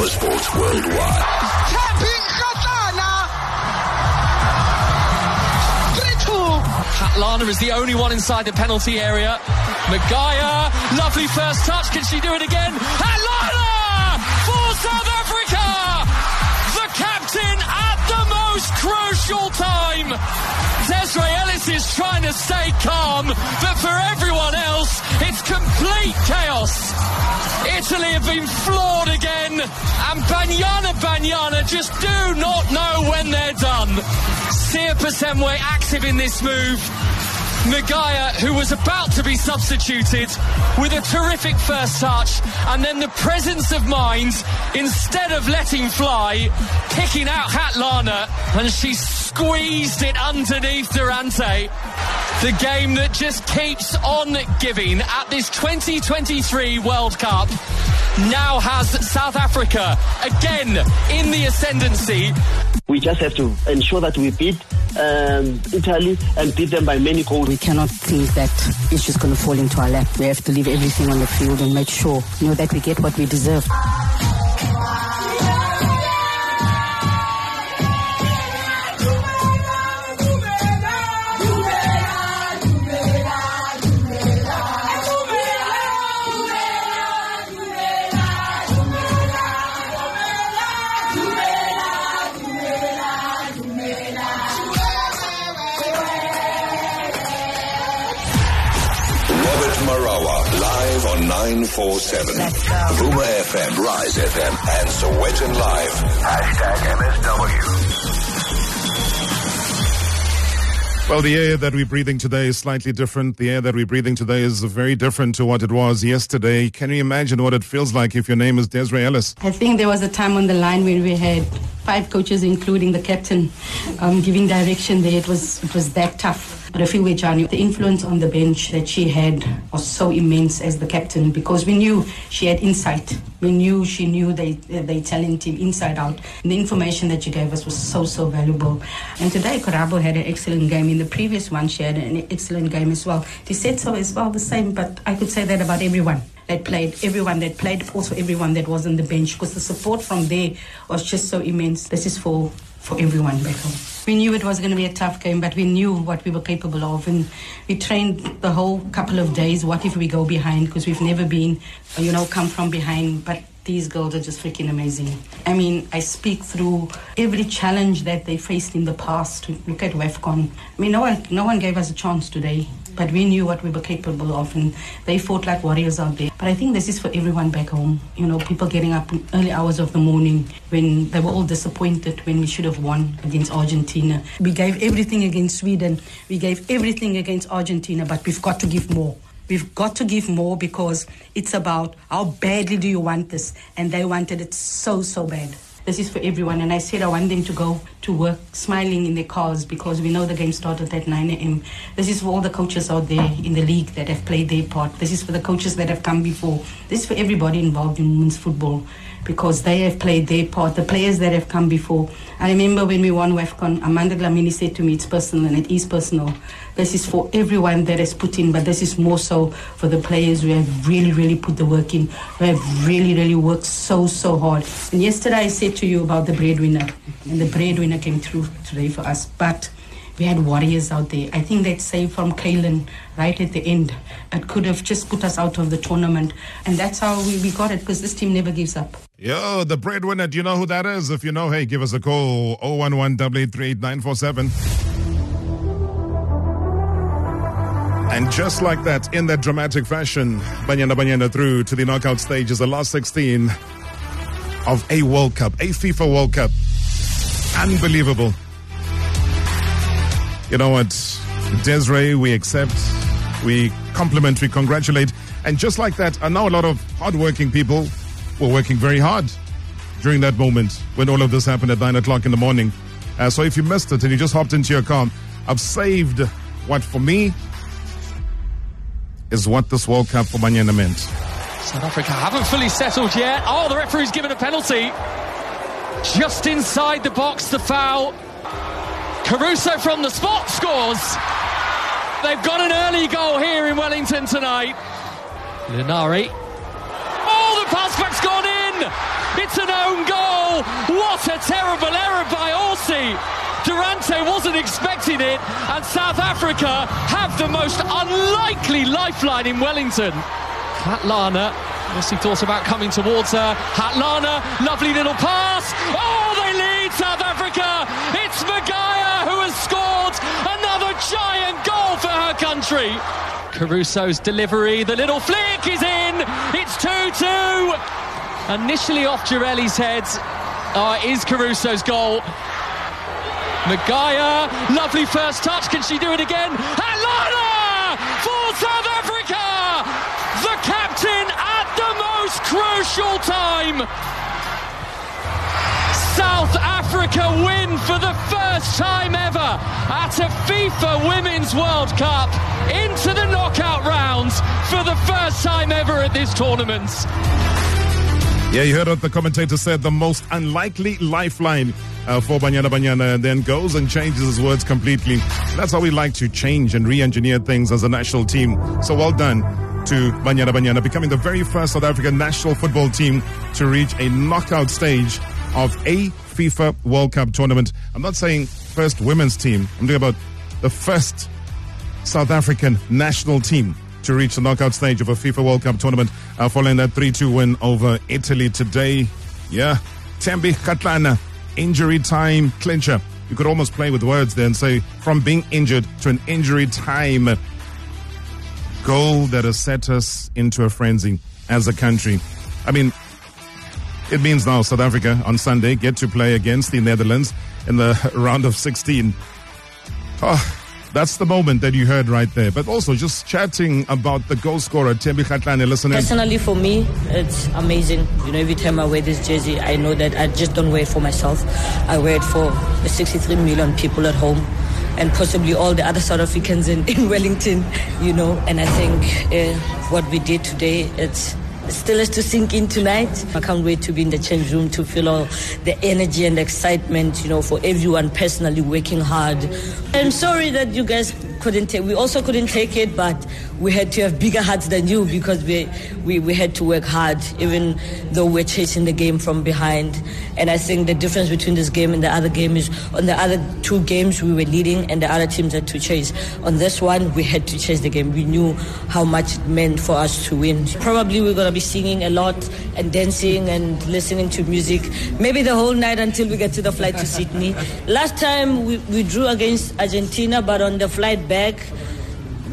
Power Sports Worldwide. Thembi Kgatlana. 3-2. Lana is the only one inside the penalty area. Magaia, lovely first touch. Can she do it again? Lana most crucial time. Desiree Ellis is trying to stay calm, but for everyone else, it's complete chaos. Italy have been floored again, and Banyana Banyana just do not know when they're done. Sia Pasemwe active in this move. Magaia, who was about to be substituted with a terrific first touch, and then the presence of mind, instead of letting fly, picking out Kgatlana, and she squeezed it underneath Durante. The game that just keeps on giving at this 2023 World Cup now has South Africa again in the ascendancy. We just have to ensure that we beat um, Italy and beat them by many goals. We cannot think that it's just going to fall into our lap. We have to leave everything on the field and make sure, you know, that we get what we deserve. 947. Vuma FM, Rise FM, and Sowetan Live. Hashtag MSW. Well, the air that we're breathing today is slightly different. The air that we're breathing today is very different to what it was yesterday. Can you imagine what it feels like if your name is Desiree Ellis? I think there was a time on the line when we had five coaches, including the captain, um, giving direction there. It was it was that tough. But I feel with Johnny, the influence on the bench that she had was so immense as the captain because we knew she had insight. We knew she knew the, the Italian team inside out. And the information that she gave us was so, so valuable. And today, Korabo had an excellent game. In the previous one, she had an excellent game as well. They said so as well, the same, but I could say that about everyone that played, everyone that played, also everyone that was on the bench, because the support from there was just so immense. This is for, for everyone back home. We knew it was going to be a tough game, but we knew what we were capable of, and we trained the whole couple of days. What if we go behind? Because we've never been, you know, come from behind, but these girls are just freaking amazing. I mean, I speak through every challenge that they faced in the past. Look at WAFCON. I mean, no one, no one gave us a chance today, but we knew what we were capable of, and they fought like warriors out there. But I think this is for everyone back home. You know, people getting up early hours of the morning when they were all disappointed when we should have won against Argentina. We gave everything against Sweden. We gave everything against Argentina, but we've got to give more. We've got to give more because it's about how badly do you want this? And they wanted it so, so bad. This is for everyone. And I said I want them to go to work smiling in their cars because we know the game started at 9 a.m. This is for all the coaches out there in the league that have played their part. This is for the coaches that have come before. This is for everybody involved in women's football because they have played their part, the players that have come before. I remember when we won WAFCON, Amanda Dlamini said to me, it's personal and it is personal. This is for everyone that has put in, but this is more so for the players who have really, really put the work in, who have really, really worked so, so hard. And yesterday I said to you about the breadwinner, and the breadwinner came through today for us. But we had warriors out there. I think that save from Kaylin right at the end, it could have just put us out of the tournament. And that's how we, we got it because this team never gives up. Yo, the breadwinner, do you know who that is? If you know, hey, give us a call 011 947 And just like that, in that dramatic fashion, Banyana Banyana through to the knockout stage is the last 16 of a World Cup, a FIFA World Cup. Unbelievable. You know what? Desiree, we accept, we compliment, we congratulate. And just like that, I know a lot of hardworking people were working very hard during that moment when all of this happened at 9 o'clock in the morning. Uh, so if you missed it and you just hopped into your car, I've saved what for me is what this World Cup for Banyana meant. South Africa haven't fully settled yet. Oh, the referee's given a penalty. Just inside the box, the foul. Caruso from the spot scores. They've got an early goal here in Wellington tonight. Linari. Oh, the pass back's gone in. It's an own goal. What a terrible error by Orsi. Durante wasn't expecting it, and South Africa have the most unlikely lifeline in Wellington. Kgatlana, Orsi thought about coming towards her. Kgatlana, lovely little pass. Oh, they lead South Africa. It's Magaia giant goal for her country. Caruso's delivery, the little flick is in. It's 2 2. Initially off Girelli's head uh, is Caruso's goal. Magaia, lovely first touch. Can she do it again? Kgatlana for South Africa. The captain at the most crucial time. South Africa win for the first time ever at a FIFA Women's World Cup into the knockout rounds for the first time ever at this tournament. Yeah, you heard what the commentator said. The most unlikely lifeline uh, for Banyana Banyana, and then goes and changes his words completely. That's how we like to change and re-engineer things as a national team. So well done to Banyana Banyana, becoming the very first South African national football team to reach a knockout stage of a FIFA World Cup tournament. I'm not saying first women's team. I'm talking about the first South African national team to reach the knockout stage of a FIFA World Cup tournament uh, following that 3-2 win over Italy today. Yeah, Thembi Kgatlana, injury time clincher. You could almost play with words there and say from being injured to an injury time goal that has set us into a frenzy as a country. I mean, it means now South Africa on Sunday get to play against the Netherlands in the round of 16. Oh, that's the moment that you heard right there. But also just chatting about the goal scorer, Thembi Kgatlana, listening. Personally, for me, it's amazing. You know, every time I wear this jersey, I know that I just don't wear it for myself. I wear it for the 63 million people at home and possibly all the other South Africans in, in Wellington, you know. And I think uh, what we did today, it's still has to sink in tonight. I can't wait to be in the change room to feel all the energy and excitement, you know, for everyone personally working hard. I'm sorry that you guys couldn't take. We also couldn't take it, but we had to have bigger hearts than you because we we, we had to work hard, even though we're chasing the game from behind. And I think the difference between this game and the other game is on the other two games we were leading, and the other teams had to chase. On this one, we had to chase the game. We knew how much it meant for us to win. Probably we're gonna be singing a lot and dancing and listening to music, maybe the whole night until we get to the flight to Sydney. Last time we, we drew against Argentina, but on the flight back,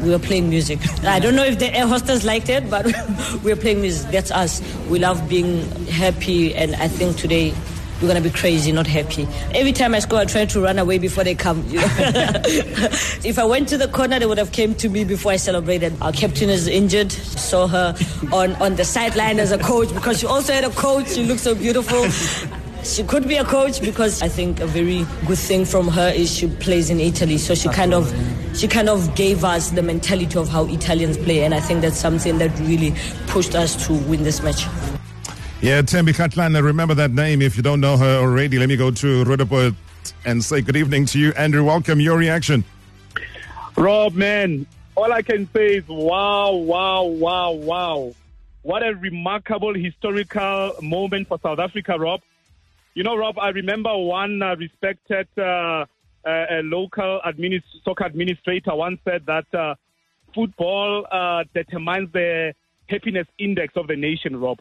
we were playing music. I don't know if the air hostess liked it, but we were playing music. That's us. We love being happy, and I think today we're gonna be crazy, not happy. Every time I score, I try to run away before they come. You know? if I went to the corner, they would have came to me before I celebrated. Our captain is injured. Saw her on on the sideline as a coach because she also had a coach. She looked so beautiful. She could be a coach because I think a very good thing from her is she plays in Italy. So she kind of she kind of gave us the mentality of how Italians play, and I think that's something that really pushed us to win this match. Yeah, Thembi Kgatlana, remember that name if you don't know her already. Let me go to Roodepoort and say good evening to you. Andrew, welcome. Your reaction. Rob, man, all I can say is wow, wow, wow, wow. What a remarkable historical moment for South Africa, Rob. You know, Rob, I remember one uh, respected uh, uh, local administ- soccer administrator once said that uh, football uh, determines the happiness index of the nation, Rob.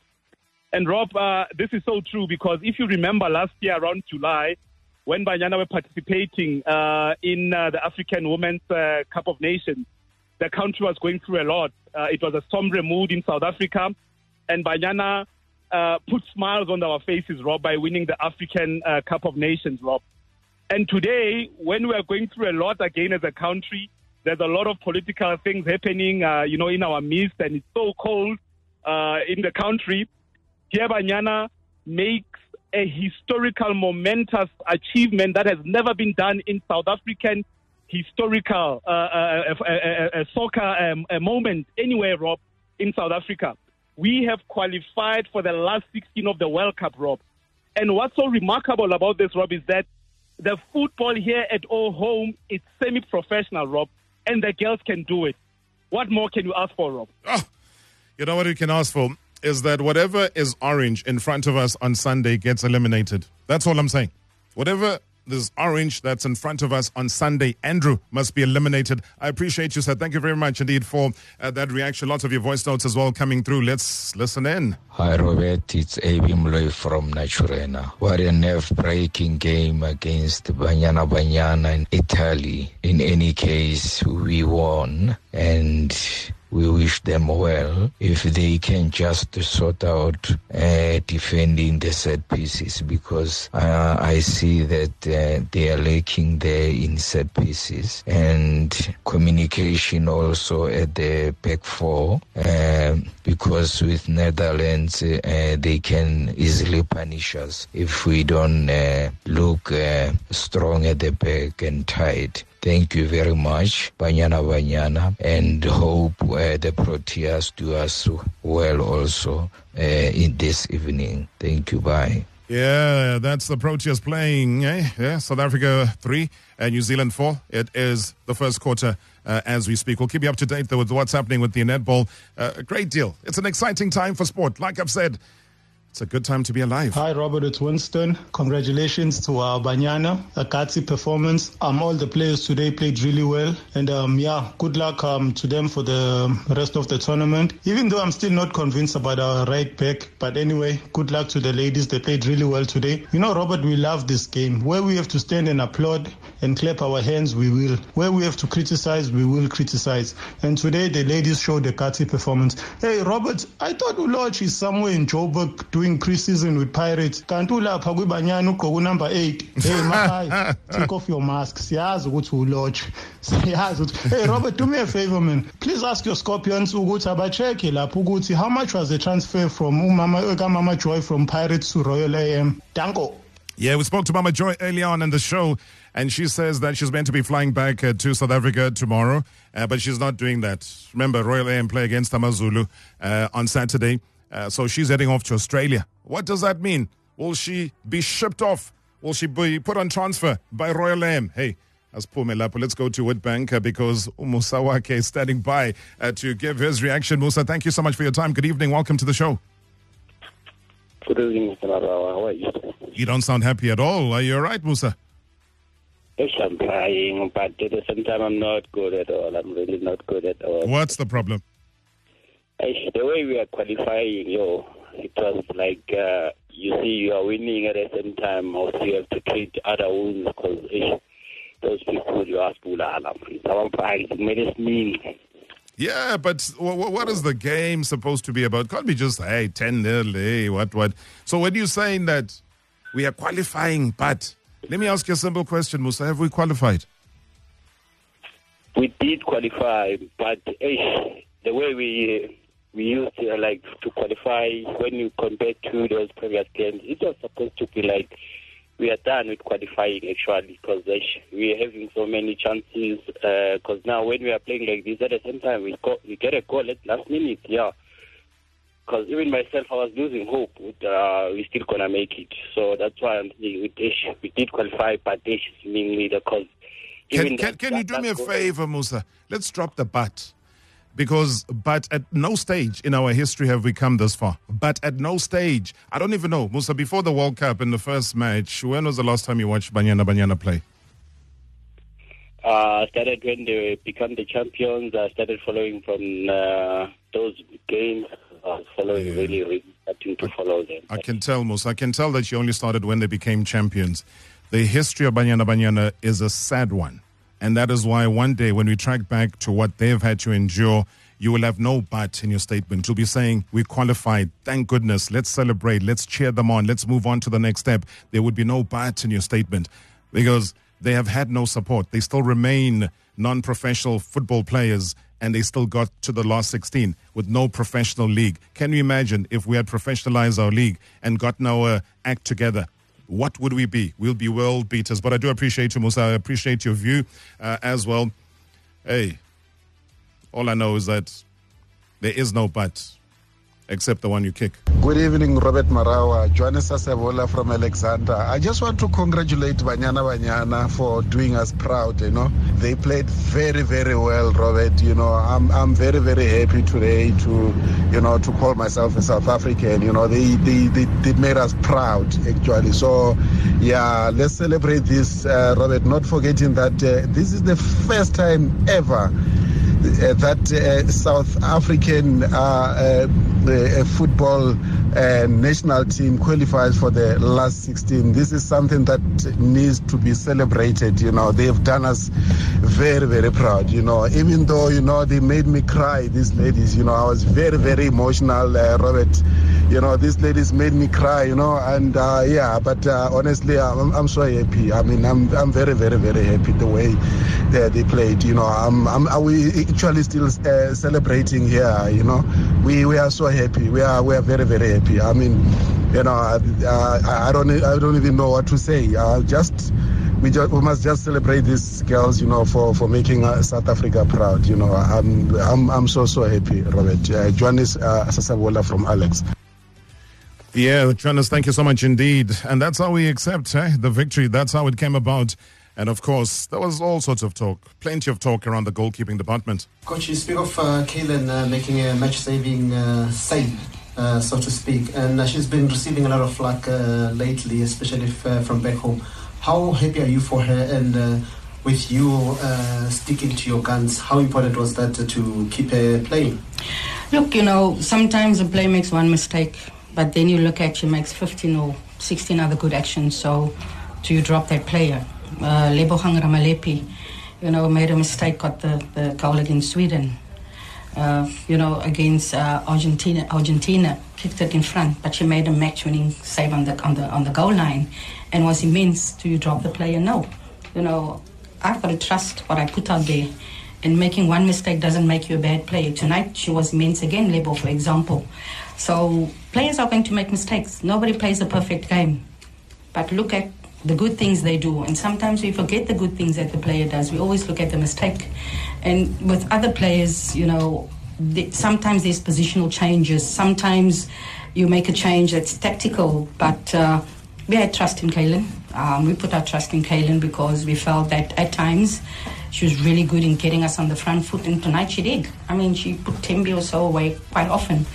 And Rob, uh, this is so true because if you remember last year around July, when Banyana were participating uh, in uh, the African Women's uh, Cup of Nations, the country was going through a lot. Uh, it was a somber mood in South Africa, and Banyana uh, put smiles on our faces, Rob, by winning the African Cup of Nations, Rob. And today, when we are going through a lot again as a country, there's a lot of political things happening, you know, in our midst, and it's so cold in the country. Here, Banyana makes a historical, momentous achievement that has never been done in South African historical uh, uh, uh, soccer um, moment anywhere, Rob, in South Africa. We have qualified for the last 16 of the World Cup, Rob. And what's so remarkable about this, Rob, is that the football here at our home is semi-professional, Rob, and the girls can do it. What more can you ask for, Rob? Oh, you know what you can ask for? Is that whatever is orange in front of us on Sunday gets eliminated. That's all I'm saying. Whatever this orange that's in front of us on Sunday. Andrew must be eliminated. I appreciate you, sir. Thank you very much indeed for uh, that reaction. Lots of your voice notes as well coming through. Let's listen in. Hi, Robert. It's Abi Mloy from Naturena. What a nerve-breaking game against Banyana Banyana in Italy. In any case, we won and we wish them well if they can just sort out uh, defending the set pieces because uh, I see that uh, they are lacking there in set pieces and communication also at the back four um, because with Netherlands they can easily punish us if we don't look strong at the back and tight. Thank you very much, Banyana Banyana, and hope uh, the Proteas do us well also uh, in this evening. Thank you. Bye. Yeah, that's the Proteas playing. Eh? Yeah, South Africa three and New Zealand four. It is the first quarter uh, as we speak. We'll keep you up to date though with what's happening with the netball. A great deal. It's an exciting time for sport. Like I've said, it's a good time to be alive. Hi, Robert. It's Winston. Congratulations to our Banyana, a gutsy performance. Um, all the players today played really well. And um, yeah, good luck um, to them for the rest of the tournament. Even though I'm still not convinced about our right back. But anyway, good luck to the ladies. They played really well today. You know, Robert, we love this game. Where we have to stand and applaud and clap our hands, we will. Where we have to criticize, we will criticize. And today, the ladies showed a gutsy performance. Hey, Robert, I thought Uloch is somewhere in Joburg doing doing pre-season with Pirates. Kanti ulapha kwibanyana ugqoka number 8 hey makhaya take off your mask. Siyazi ukuthi ulodge siyazi ukuthi hey Robert do me a favor man. Please ask your Scorpions ukuthi abacheke lapho ukuthi how much was the transfer from umama Mama Joy from Pirates to Royal AM danko. Yeah, we spoke to Mama Joy early on in the show, and she says that she's meant to be flying back uh, to South Africa tomorrow, uh, but she's not doing that. Remember, Royal AM play against Amazulu uh, on Saturday. Uh, so she's heading off to Australia. What does that mean? Will she be shipped off? Will she be put on transfer by Royal AM? Hey, as Pumelapo, let's go to Witbank uh, because Musa Wake is standing by uh, to give his reaction. Musa, thank you so much for your time. Good evening. Welcome to the show. Good evening, Mr. How are you? You don't sound happy at all. Are you all right, Musa? Yes, I'm trying, but at the same time, I'm not good at all. I'm really not good at all. What's the problem? The way we are qualifying, yo, it was like uh, you see you are winning at the same time. Also, you have to treat other wounds because those people you ask bulala. Yeah, but what is the game supposed to be about? Can't be just hey ten nil, hey what what. So when you're saying that we are qualifying, but let me ask you a simple question, Musa: Have we qualified? We did qualify, but eh, the way we we used to, uh, like to qualify when you compare to those previous games. It was supposed to be like we are done with qualifying actually because we are having so many chances. Because uh, now when we are playing like this, at the same time we got we get a goal at last minute, yeah. Because even myself, I was losing hope. With, uh, we're still gonna make it. So that's why I'm saying with we did qualify, but Ish is mainly the because. Can, can, can you do me a favor, Musa? Let's drop the but because but at no stage in our history have we come this far. But at no stage, I don't even know, Musa, before the World Cup in the first match, when was the last time you watched Banyana Banyana play? Uh, started when they become the champions. I started following from uh, those games. I following yeah. really, really starting to follow them. I can tell, Musa. I can tell that you only started when they became champions. The history of Banyana Banyana is a sad one. And that is why one day when we track back to what they've had to endure, you will have no but in your statement. You'll be saying, We qualified. Thank goodness. Let's celebrate. Let's cheer them on. Let's move on to the next step. There would be no but in your statement because they have had no support. They still remain non professional football players and they still got to the last 16 with no professional league. Can you imagine if we had professionalized our league and gotten our act together? What would we be? We'll be world beaters. But I do appreciate you, Musa. I appreciate your view uh, as well. Hey, all I know is that there is no but. Except the one you kick. Good evening, Robert Marawa. Johannes Sasavola from Alexandra. I just want to congratulate Banyana Banyana for doing us proud, you know. They played very, very well, Robert. You know, I'm, I'm very, very happy today to, you know, to call myself a South African. You know, they, they, they, they made us proud, actually. So, yeah, let's celebrate this, uh, Robert, not forgetting that uh, this is the first time ever uh, that uh, South African uh, uh, football national team qualifies for the last 16. This is something that needs to be celebrated. You know, they've done us very, very proud. You know, even though you know they made me cry. These ladies, you know, I was very, very emotional, Robert you know, these ladies made me cry, you know, and uh, yeah, but uh, honestly, I'm, I'm so happy. I mean, I'm, I'm very, very, very happy the way they, they played, you know. I'm, I'm, are we actually still uh, celebrating here, you know? We, we are so happy. We are, we are very, very happy. I mean, you know, I, I, I don't, I don't even know what to say. Uh, just, we, just, we must just celebrate these girls, you know, for, for making uh, South Africa proud. You know, I'm, I'm, I'm so, so happy, Robert. Uh, Johannes uh, Sasabola from Alex. Yeah, Jonas, thank you so much indeed. And that's how we accept eh, the victory. That's how it came about. And of course, there was all sorts of talk, plenty of talk around the goalkeeping department. Coach, you speak of uh, Kaylin uh, making a match saving uh, save, uh, so to speak, and uh, she's been receiving a lot of flack uh, lately, especially if, uh, from back home. How happy are you for her? And with you sticking to your guns, how important was that to keep her playing? Look, you know, sometimes a player makes one mistake but then you look at she makes 15 or 16 other good actions. So do you drop that player? Uh, Lebohang Ramalepe, you know, made a mistake, got the, the goal against Sweden. Uh, you know, against uh, Argentina, Argentina kicked it in front, but she made a match-winning save on the on the on the goal line, and was immense. Do you drop the player? No. You know, I've got to trust what I put out there, and making one mistake doesn't make you a bad player. Tonight she was immense again, Lebo, for example. So players are going to make mistakes. Nobody plays a perfect game. But look at the good things they do. And sometimes we forget the good things that the player does. We always look at the mistake. And with other players, you know, the, sometimes there's positional changes. Sometimes you make a change that's tactical. But uh, we had trust in Kaylin. Um, we put our trust in Kaylin because we felt that at times she was really good in getting us on the front foot. And tonight she did. I mean, she put Thembi or so away quite often.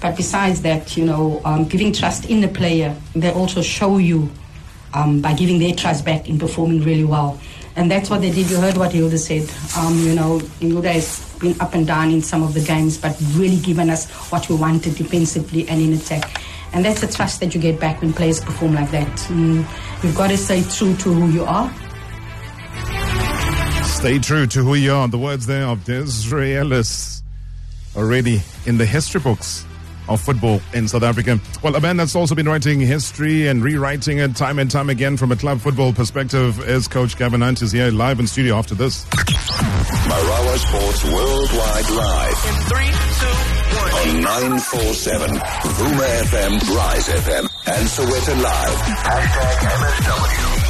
But besides that, you know, um, giving trust in the player, they also show you um, by giving their trust back in performing really well. And that's what they did. You heard what Hildah said. Um, you know, Hildah has been up and down in some of the games, but really given us what we wanted defensively and in attack. And that's the trust that you get back when players perform like that. Mm, you've got to stay true to who you are. Stay true to who you are. The words there of Desiree Ellis already in the history books of football in South Africa. Well, a man that's also been writing history and rewriting it time and time again from a club football perspective is Coach Gavin Hunt is here live in studio after this. Marawa Sports Worldwide Live. In three, two, one. On 947, Vuma FM, Rise FM, and Sowetan Live. Hashtag MSW.